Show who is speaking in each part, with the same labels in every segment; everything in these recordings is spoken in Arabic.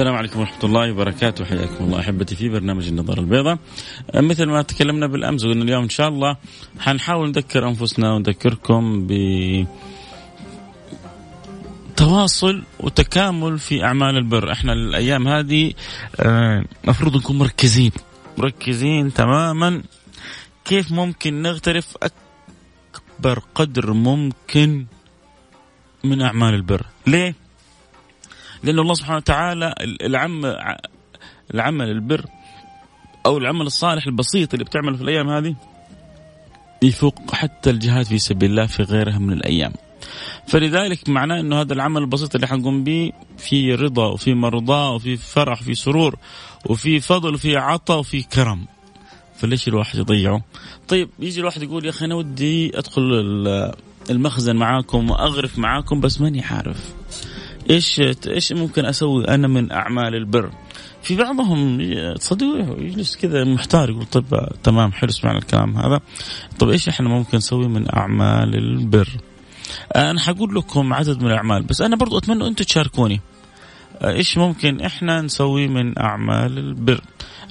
Speaker 1: السلام عليكم ورحمة الله وبركاته. حياكم الله أحبتي في برنامج النظارة البيضاء. مثل ما تكلمنا بالأمس وقلنا اليوم إن شاء الله حنحاول نذكر أنفسنا ونذكركم ب تواصل وتكامل في أعمال البر. إحنا الأيام هذه المفروض نكون مركزين. مركزين تماما. كيف ممكن نغترف؟ أكبر قدر ممكن من أعمال البر. ليه؟ لأن الله سبحانه وتعالى العم العمل البر أو العمل الصالح البسيط اللي بتعمله في الأيام هذه يفوق حتى الجهاد في سبيل الله في غيرها من الأيام. فلذلك معناه إنه هذا العمل البسيط اللي حنقوم به في رضا وفي مرضاة وفي فرح وفي سرور وفي فضل وفي عطاء وفي كرم. فليش الواحد يضيعه؟ طيب يجي الواحد يقول يا أخي أنا ودي أدخل المخزن معاكم وأغرف معاكم بس ماني عارف إيش إيش ممكن أسوي أنا من أعمال البر؟ في بعضهم تصدقوا يجلس كذا محتار يقول طيب تمام حلو سمعنا الكلام هذا. طيب إيش إحنا ممكن نسوي من أعمال البر؟ أنا حقول لكم عدد من الأعمال بس أنا برضو أتمنى أنتم تشاركوني. إيش ممكن إحنا نسوي من أعمال البر؟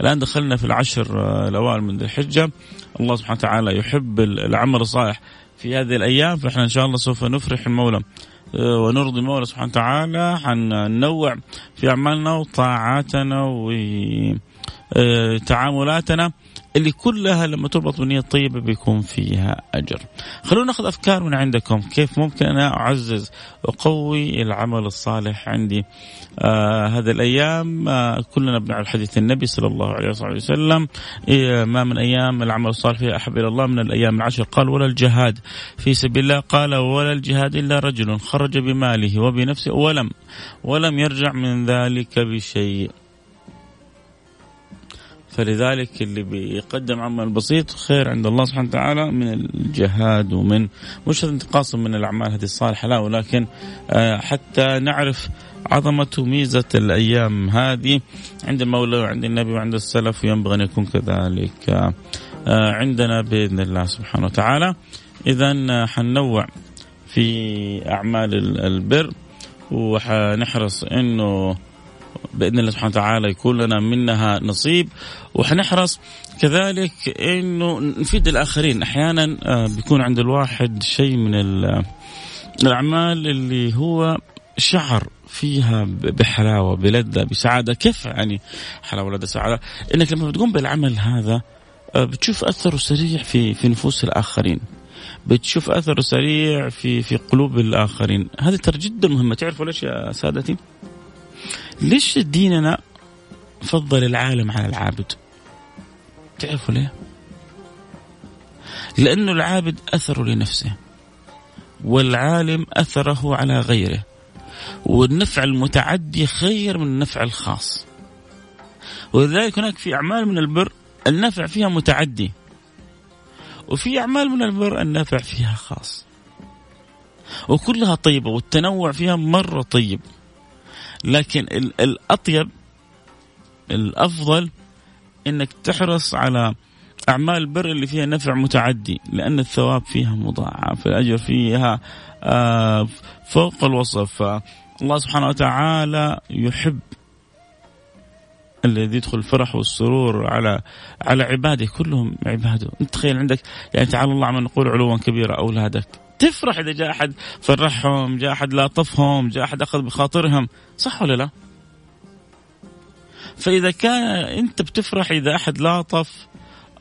Speaker 1: الآن دخلنا في العشر الأوائل من ذي الحجة. الله سبحانه وتعالى يحب العمل الصالح في هذه الأيام فإحنا إن شاء الله سوف نفرح المولى. آه، ونرضي المولى سبحانه وتعالى حننوع في أعمالنا وطاعاتنا وتعاملاتنا اللي كلها لما تربط بنية طيبة بيكون فيها أجر. خلونا ناخذ أفكار من عندكم. كيف ممكن أنا أعزز وأقوي العمل الصالح عندي؟ آه هذه الأيام آه كلنا بنعرف حديث النبي صلى الله عليه وسلم إيه ما من أيام العمل الصالح فيها أحب إلى الله من الأيام العشر قال ولا الجهاد. في سبيل الله قال ولا الجهاد إلا رجل خرج بماله وبنفسه ولم ولم يرجع من ذلك بشيء. فلذلك اللي بيقدم عمل بسيط خير عند الله سبحانه وتعالى من الجهاد ومن مش انتقاصا من الأعمال هذه الصالحة لا ولكن آه، حتى نعرف عظمة وميزة الأيام هذه. عند المولى وعند النبي وعند السلف وينبغي أن يكون كذلك آه، عندنا بإذن الله سبحانه وتعالى. إذا حنوع في أعمال البر وحنحرص أنه بإذن الله سبحانه وتعالى يكون لنا منها نصيب. وحنحرص كذلك إنه نفيد الآخرين. أحيانا آه، بيكون عند الواحد شيء من الأعمال اللي هو شعر فيها بحلاوة بلذة بسعادة. كيف يعني حلاوة ولذة سعادة؟ إنك لما بتقوم بالعمل هذا آه، بتشوف أثره سريع في في نفوس الآخرين. بتشوف أثره سريع في في قلوب الآخرين. هذه ترى جدا مهمة. تعرفوا ليش يا سادتي؟ ليش ديننا فضل العالم على العابد؟ تعرفوا ليه؟ لأنه العابد أثر لنفسه والعالم أثره على غيره والنفع المتعدي خير من النفع الخاص. ولذلك هناك في أعمال من البر النفع فيها متعدي وفي أعمال من البر النفع فيها خاص. وكلها طيبة والتنوع فيها مرة طيب. لكن الأطيب الأفضل أنك تحرص على أعمال البر اللي فيها نفع متعدي لأن الثواب فيها مضاعف الأجر فيها آه، فوق الوصف. الله سبحانه وتعالى يحب الذي يدخل الفرح والسرور على على عباده كلهم عباده. تخيل عندك يعني تعالى الله عما نقول علوا كبيرا أولادك. تفرح إذا جاء أحد فرحهم جاء أحد لاطفهم جاء أحد أخذ بخاطرهم. صح ولا لا؟ فإذا كان أنت بتفرح إذا أحد لاطف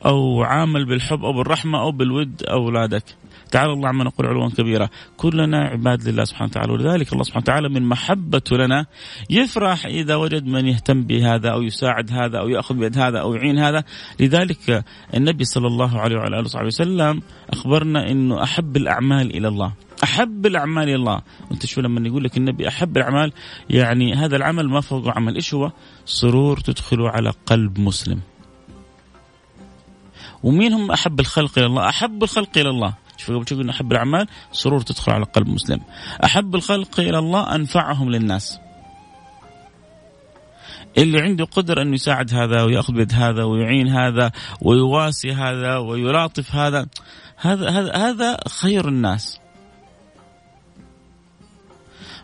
Speaker 1: أو عامل بالحب أو بالرحمة أو بالود أولادك. تعالى الله عما نقول علوا كبيرا. كلنا عباد لله سبحانه وتعالى ولذلك الله سبحانه وتعالى من محبته لنا يفرح إذا وجد من يهتم بهذا أو يساعد هذا أو يأخذ بيد هذا أو يعين هذا. لذلك النبي صلى الله عليه وعلى آله وصحبه وسلم أخبرنا أنه أحب الأعمال إلى الله. أحب الأعمال إلى الله. وانت شو لما يقول لك النبي أحب الأعمال؟ يعني هذا العمل ما فوق عمل. إيش هو؟ سرور تدخله على قلب مسلم. ومين هم أحب الخلق إلى الله. أحب الخلق إلى الله. شوف قبل شوي أحب الأعمال سرور تدخل على قلب مسلم. أحب الخلق إلى الله أنفعهم للناس. اللي عنده قدرة أنه يساعد هذا ويأخذ بيد هذا ويعين هذا ويواسي هذا ويلاطف هذا. هذا هذا هذا خير الناس.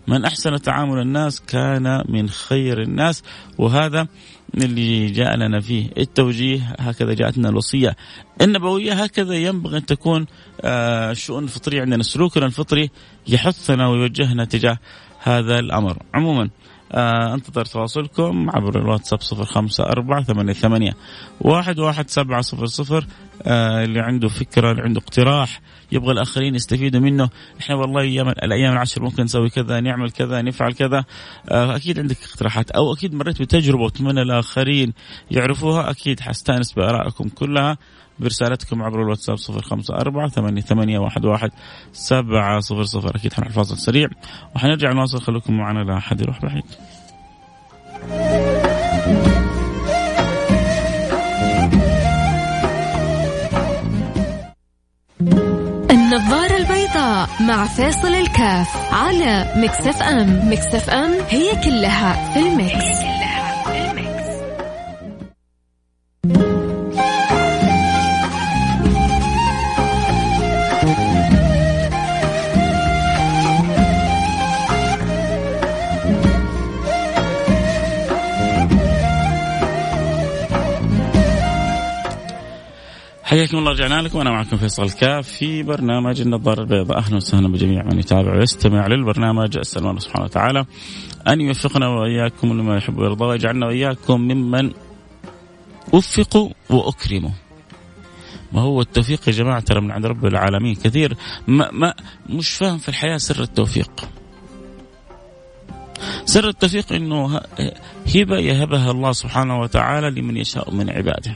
Speaker 1: من أحسن تعامل الناس كان من خير الناس. وهذا اللي جاء لنا فيه. التوجيه هكذا جاءتنا الوصية النبوية هكذا ينبغي أن تكون آه، الشؤون الفطرية عندنا سلوكنا الفطري يحثنا ويوجهنا تجاه هذا الأمر. عموما انتظر تواصلكم عبر الواتساب صفر خمسة أربعة ثمانية ثمانية واحد واحد سبعة صفر صفر آه اللي عنده فكرة اللي عنده اقتراح يبغى الآخرين يستفيدوا منه. إحنا والله أيام الأيام العشر ممكن نسوي كذا نعمل كذا نفعل كذا. آه أكيد عندك اقتراحات أو أكيد مريت بتجربة وتمنى الآخرين يعرفوها أكيد حستأنس بآرائكم كلها. برسالتكم عبر الواتساب صفر خمسة أربعة ثمانية, ثمانية واحد, واحد سبعة صفر صفر. أكيد حنروح فاصل سريع وحنرجع نواصل خليكم معنا لا أحد يروح بعيد.
Speaker 2: النظارة البيضاء مع فاصل الكاف على مكسف أم. مكسف أم هي كلها في المكس, هي كلها
Speaker 1: حياكم الله رجعنا لكم. أنا معكم فيصل كاف في برنامج النظاره البيضاء. أهلا وسهلا بجميع من يتابع ويستمع للبرنامج. اسال الله سبحانه وتعالى أن يوفقنا وإياكم لما يحب ويرضى ويجعلنا وإياكم ممن وفقوا واكرموا ما هو التوفيق يا جماعة؟ ترى من عند رب العالمين كثير. ما, ما مش فاهم في الحياة سر التوفيق. سر التوفيق إنه هبة يهبها الله سبحانه وتعالى لمن يشاء من عباده.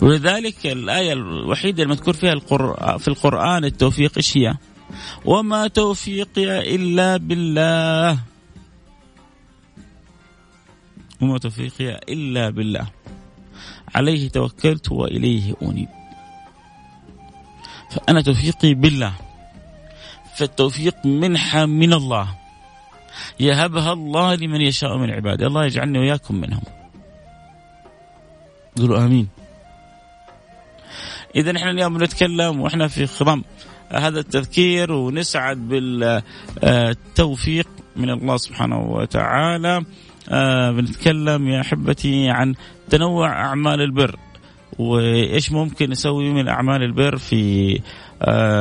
Speaker 1: ولذلك الآية الوحيدة المذكور فيها في القرآن التوفيق إيش هي؟ وما توفيقي إلا بالله. وما توفيقي إلا بالله. عليه توكلت وإليه أنيب. فأنا توفيقي بالله. فالتوفيق منحة من الله. يهبها الله لمن يشاء من عباده. الله يجعلني وإياكم منهم. قولوا آمين. إذا إحنا اليوم بنتكلم وإحنا في خضم هذا التذكير ونسعد بالتوفيق من الله سبحانه وتعالى. آه، بنتكلم يا أحبتي عن تنوع أعمال البر وإيش ممكن نسوي من أعمال البر في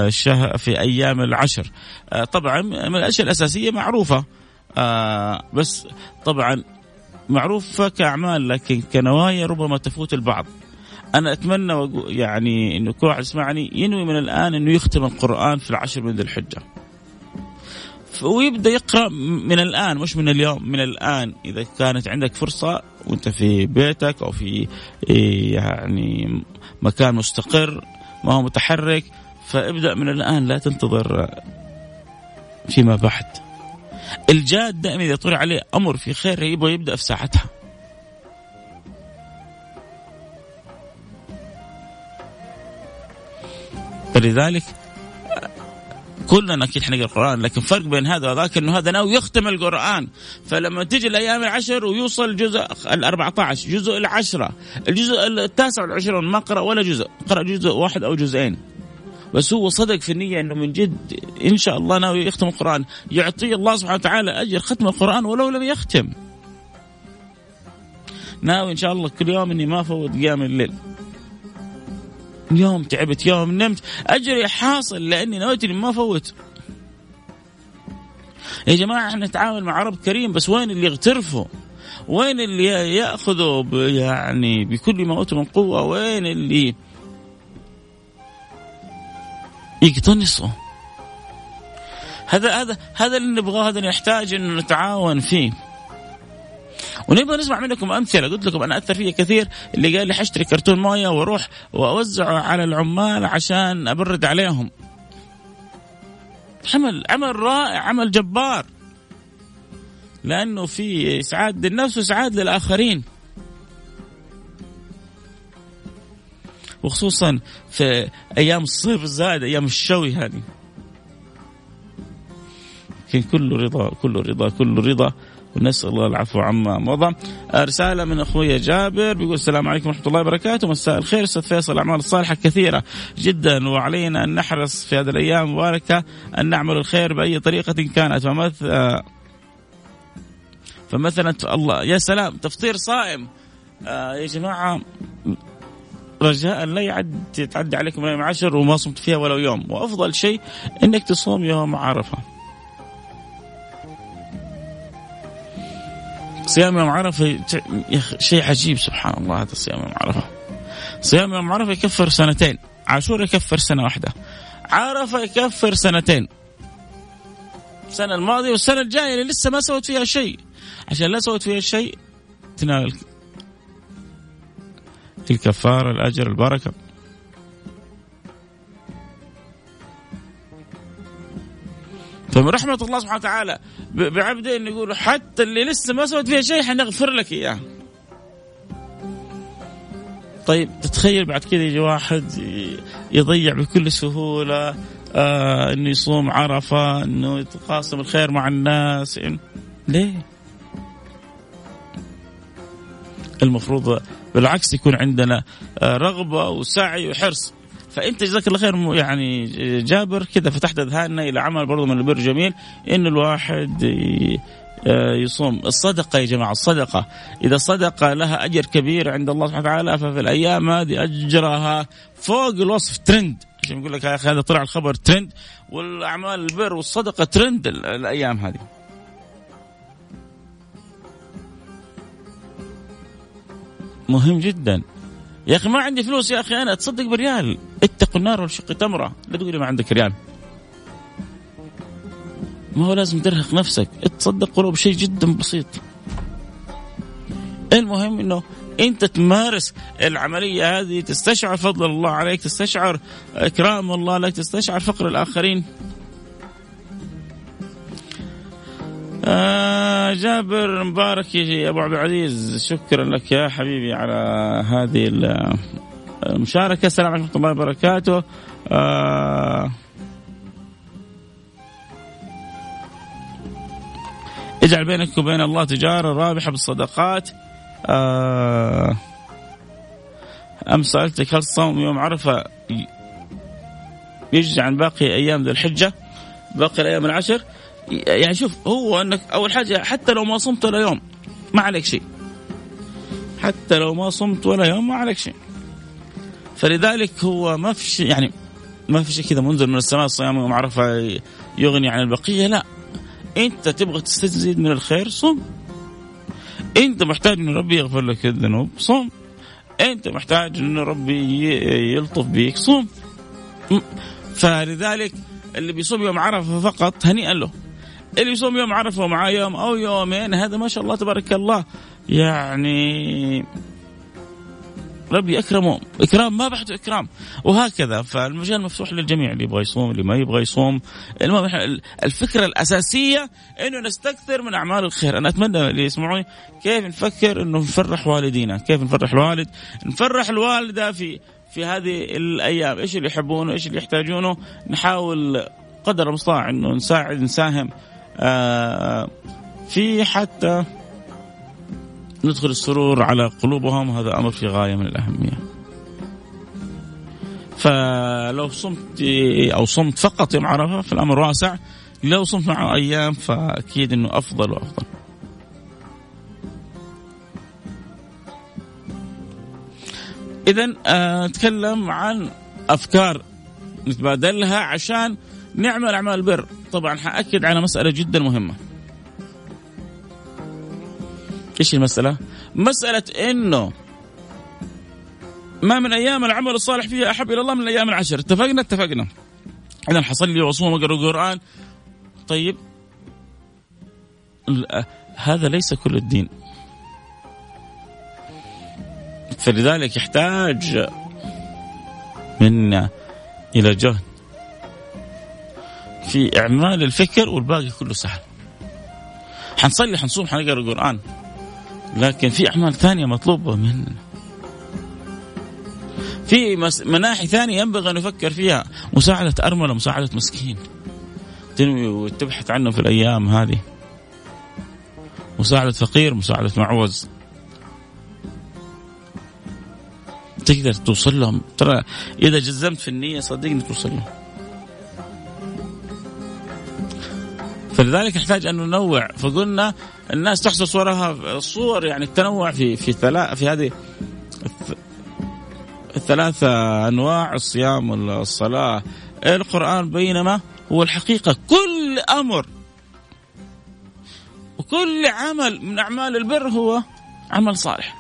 Speaker 1: الشهر آه، في أيام العشر. آه، طبعا من الأشياء الأساسية معروفة. بس طبعا معروفة كأعمال لكن كنوايا ربما تفوت البعض. أنا أتمنى يعني انه كل واحد يسمعني ينوي من الآن إنه يختم القرآن في العشر من ذي الحجة. ويبدأ يقرأ من الآن مش من اليوم من الآن إذا كانت عندك فرصة وأنت في بيتك أو في يعني مكان مستقر ما هو متحرك فابدأ من الآن لا تنتظر فيما بعد. الجاد دائما إذا طرح عليه أمر في خير يبغى يبدأ في ساعتها. فلذلك كلنا أكيد حنقرأ القرآن لكن فرق بين هذا وذاك إنه هذا ناوي يختم القرآن. فلما تجي الأيام العشر ويوصل الجزء ال 14 جزء العشرة الجزء التاسع والعشرون ما قرأ ولا جزء قرأ جزء واحد أو جزئين. بس هو صدق في النية إنه من جد إن شاء الله ناوي يختم القرآن يعطيه الله سبحانه وتعالى أجر ختم القرآن ولو لم يختم. ناوي إن شاء الله كل يوم إني ما أفوت قيام الليل. يوم تعبت يوم نمت. أجري حاصل لأني نويت إني ما فوت. يا جماعة إحنا نتعامل مع رب كريم بس وين اللي يغترفوا؟ وين اللي يأخذوا يعني بكل ما أوتوا من قوة؟ وين اللي يقتنصوا؟ هذا هذا هذا اللي نبغاه هذا اللي نحتاج إنه نتعاون فيه. ونبغى نسمع منكم أمثلة. قلت لكم أنا اثر فيا كثير. اللي قال لي حاشتري كرتون موية وأروح وأوزعه على العمال عشان أبرد عليهم. عمل عمل رائع عمل جبار. لأنه في إسعاد للنفس وإسعاد للآخرين. وخصوصا في أيام الصيف الزائد أيام الشوي هذه. لكن كله رضا كله رضا كله رضا. ونسأل الله العفو عما مضى. رسالة من أخوي جابر بيقول السلام عليكم ورحمة الله وبركاته. مساء الخير أستاذ فيصل الاعمال الصالحة كثيرة جدا وعلينا أن نحرص في هذه الأيام المباركه أن نعمل الخير بأي طريقة كانت. فمثل فمثلا الله يا سلام تفطير صائم. آه يا جماعة رجاء لا يعد تعدي عليكم الأيام عشر وما صمت فيها ولو يوم. وأفضل شيء إنك تصوم يوم عرفة. صيام يوم عرفة شيء عجيب سبحان الله هذا صيام يوم عرفة. صيام يوم عرفة يكفر سنتين. عاشور يكفر سنة واحدة. عرفة يكفر سنتين. السنة الماضية والسنة الجاية اللي لسه ما سوت فيها شيء. عشان لا سوت فيها شيء تنال الكفاره الأجر البركة. فمن رحمة الله سبحانه وتعالى بعبده انه يقول حتى اللي لسه ما سويت فيها شيء حنغفر لك إياه. طيب تتخيل بعد كذا يجي واحد يضيع بكل سهولة آه إنه يصوم عرفة إنه يتقاسم الخير مع الناس. ليه؟ المفروض بالعكس يكون عندنا آه رغبة وسعي وحرص فأنت جزاك الله خير يعني جابر كذا فتحت أذهاننا إلى عمل برضه من البر جميل انه الواحد آه، يصوم. الصدقة يا جماعة الصدقة. إذا صدقه لها أجر كبير عند الله سبحانه وتعالى ففي الأيام هذه أجرها فوق الوصف ترند عشان يقول لك يا أخي هذا طلع الخبر ترند والأعمال البر والصدقة ترند الأيام هذه. مهم جدا. يا أخي ما عندي فلوس يا أخي أنا أتصدق بريال. اتقوا النار والشق تمره. لا تقولي ما عندك ريال. ما هو لازم ترهق نفسك. اتصدق ولو بشيء جدا بسيط. المهم إنه أنت تمارس العملية هذه تستشعر فضل الله عليك تستشعر إكرام الله لك تستشعر فقر الآخرين. آه جابر مبارك يا أبو عبد العزيز شكرا لك يا حبيبي على هذه المشاركة. السلام عليكم ورحمة الله وبركاته. آه اجعل بينك وبين الله تجارة رابحة بالصدقات. آه امس سألتك هل صوم يوم عرفة يجزي عن باقي أيام ذي الحجة؟ باقي الأيام العشر؟ يعني شوف هو أنك أول حاجة حتى لو ما صمت ولا يوم ما عليك شيء. حتى لو ما صمت ولا يوم ما عليك شيء. فلذلك هو ما في شيء يعني ما في شيء كذا منزل من السماء الصيام يوم عرفه يغني عن البقية لا. أنت تبغى تستزيد من الخير صم. أنت محتاج إن ربي يغفر لك الذنوب صم. أنت محتاج إن ربي يلطف بيك صوم فلذلك اللي بيصوم يوم عرفة فقط هنيئا له. اللي يصوم يوم عرفة ومعاه يوم أو يومين هذا ما شاء الله تبارك الله. يعني ربي اكرمه إكرام ما بعده إكرام. وهكذا فالمجال مفتوح للجميع اللي يبغى يصوم اللي ما يبغى يصوم. المهم الفكرة الأساسية إنه نستكثر من أعمال الخير. أنا أتمنى اللي يسمعوني كيف نفكر إنه نفرح والدينا؟ كيف نفرح الوالد؟ نفرح الوالدة في في هذه الأيام. إيش اللي يحبونه؟ إيش اللي يحتاجونه؟ نحاول قدر المستطاع إنه نساعد نساهم آه، في حتى ندخل السرور على قلوبهم هذا أمر في غاية من الأهمية. فلو صمت أو صمت فقط يوم عرفة فالأمر واسع لو صمت معه أيام فأكيد إنه أفضل وأفضل. اذا آه، نتكلم عن أفكار نتبادلها عشان نعمل أعمال البر طبعا حأكد على مسألة جدا مهمة إيش المسألة؟ مسألة إنه ما من أيام العمل الصالح فيها أحب إلى الله من الأيام العشر. اتفقنا؟ اتفقنا. إذا حصل لي واصوم واقرا القرآن. طيب. هذا ليس كل الدين. فلذلك يحتاج منا إلى جهد في إعمال الفكر والباقي كله سهل. حنصلي حنصوم حنقرأ القرآن. لكن في أعمال ثانية مطلوبة مننا. في مناحي ثانية ينبغي أن نفكر فيها. مساعدة أرملة مساعدة مسكين. تنوي وتبحث عنه في الأيام هذه. مساعدة فقير مساعدة معوز. تقدر توصل لهم. ترى إذا جزمت في النية صدقني توصل لهم. فلذلك نحتاج أن ننوع. فقلنا الناس تحصل صورها الصور يعني التنوع في في ثلاث في هذه الثلاثة أنواع الصيام والصلاة القرآن بينما هو الحقيقة كل أمر. وكل عمل من أعمال البر هو عمل صالح.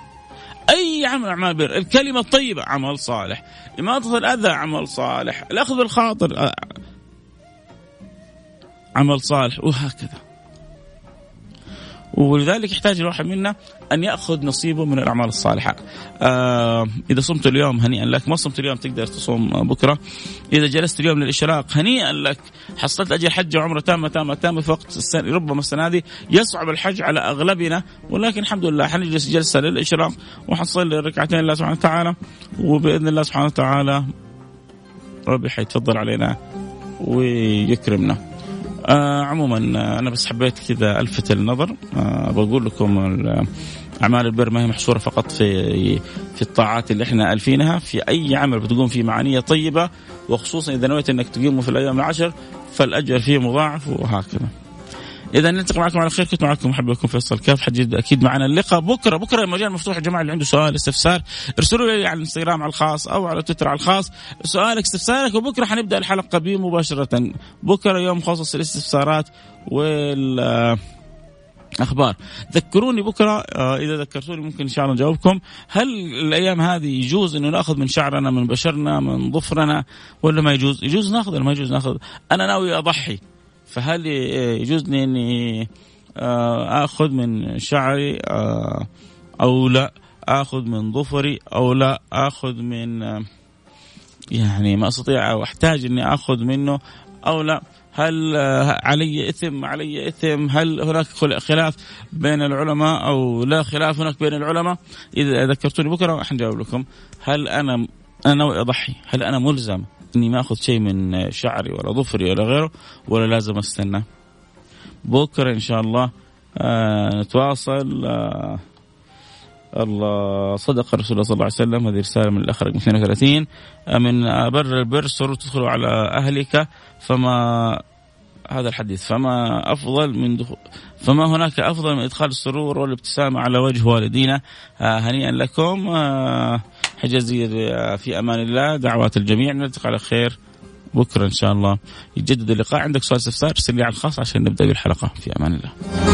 Speaker 1: أي عمل أعمال البر الكلمة الطيبة عمل صالح. إماطة الأذى عمل صالح. الأخذ بالخاطر عمل صالح وهكذا ولذلك يحتاج الواحد منا أن يأخذ نصيبه من الأعمال الصالحة. آه إذا صمت اليوم هنيئا لك، ما صمت اليوم تقدر تصوم بكرة. إذا جلست اليوم للإشراق هنيئا لك، حصلت اجر حج وعمرة تامة تامة تامة في وقت السنة ربما السنة هذه يصعب الحج على أغلبنا ولكن الحمد لله حنجلس جلسة للإشراق وحنصلي ركعتين لله سبحانه وتعالى وبإذن الله سبحانه وتعالى ربي حيتفضل علينا ويكرمنا. آه عموما أنا بس حبيت كذا ألفت النظر آه بقول لكم أعمال البر ما هي محصورة فقط في في الطاعات اللي إحنا ألفينها في أي عمل بتقوم فيه مع نيه طيبة وخصوصا إذا نويت إنك تقيمه في الأيام العشر فالأجر فيه مضاعف وهكذا. إذا نلتقي معكم على خير. كنت معكم محبكم فيصل كاف. حجد أكيد معنا اللقاء. بكرة بكرة المجال مفتوح يا جماعة. اللي عنده سؤال استفسار ارسلوا لي على الانستغرام على الخاص أو على تويتر على الخاص. سؤالك استفسارك وبكرة حنبدأ الحلقة به مباشره بكرة يوم مخصص للاستفسارات وال أخبار ذكروني بكرة. آه، إذا ذكرتوني ممكن إن شاء الله نجاوبكم. هل الأيام هذه يجوز إنه نأخذ من شعرنا من بشرنا من ظفرنا ولا ما يجوز؟ يجوز نأخذ ولا ما يجوز نأخذ؟ أنا ناوي أضحي. فهل يجوز لي إني آه، آخذ من شعري آه، أو لا آخذ من ظفري أو لا آخذ من آه، يعني ما أستطيع أو أحتاج إني آخذ منه أو لا؟ هل علي إثم علي إثم هل هناك خلاف بين العلماء أو لا خلاف هناك بين العلماء؟ إذا ذكرتوني بكرة حنجاوب لكم. هل أنا أنا أضحي؟ هل أنا ملزم؟ إني ما أخذ شيء من شعري ولا ظفري ولا غيره ولا لازم أستنى. بكرة إن شاء الله آه نتواصل آه الله صدق الرسول صلى الله عليه وسلم هذه رسالة من الأخ رقم 32 آه، من بر البر سرور تدخل على أهلك فما هذا الحديث فما أفضل من دخول فما هناك أفضل من إدخال السرور والابتسامة على وجه والدينا. آه هنيئا لكم. آه حجازية في أمان الله. دعوات الجميع. نلتقي على خير بكرة إن شاء الله. يجدد اللقاء. عندك سؤال استفسار ارسل لي على الخاص عشان نبدأ بالحلقة. في أمان الله.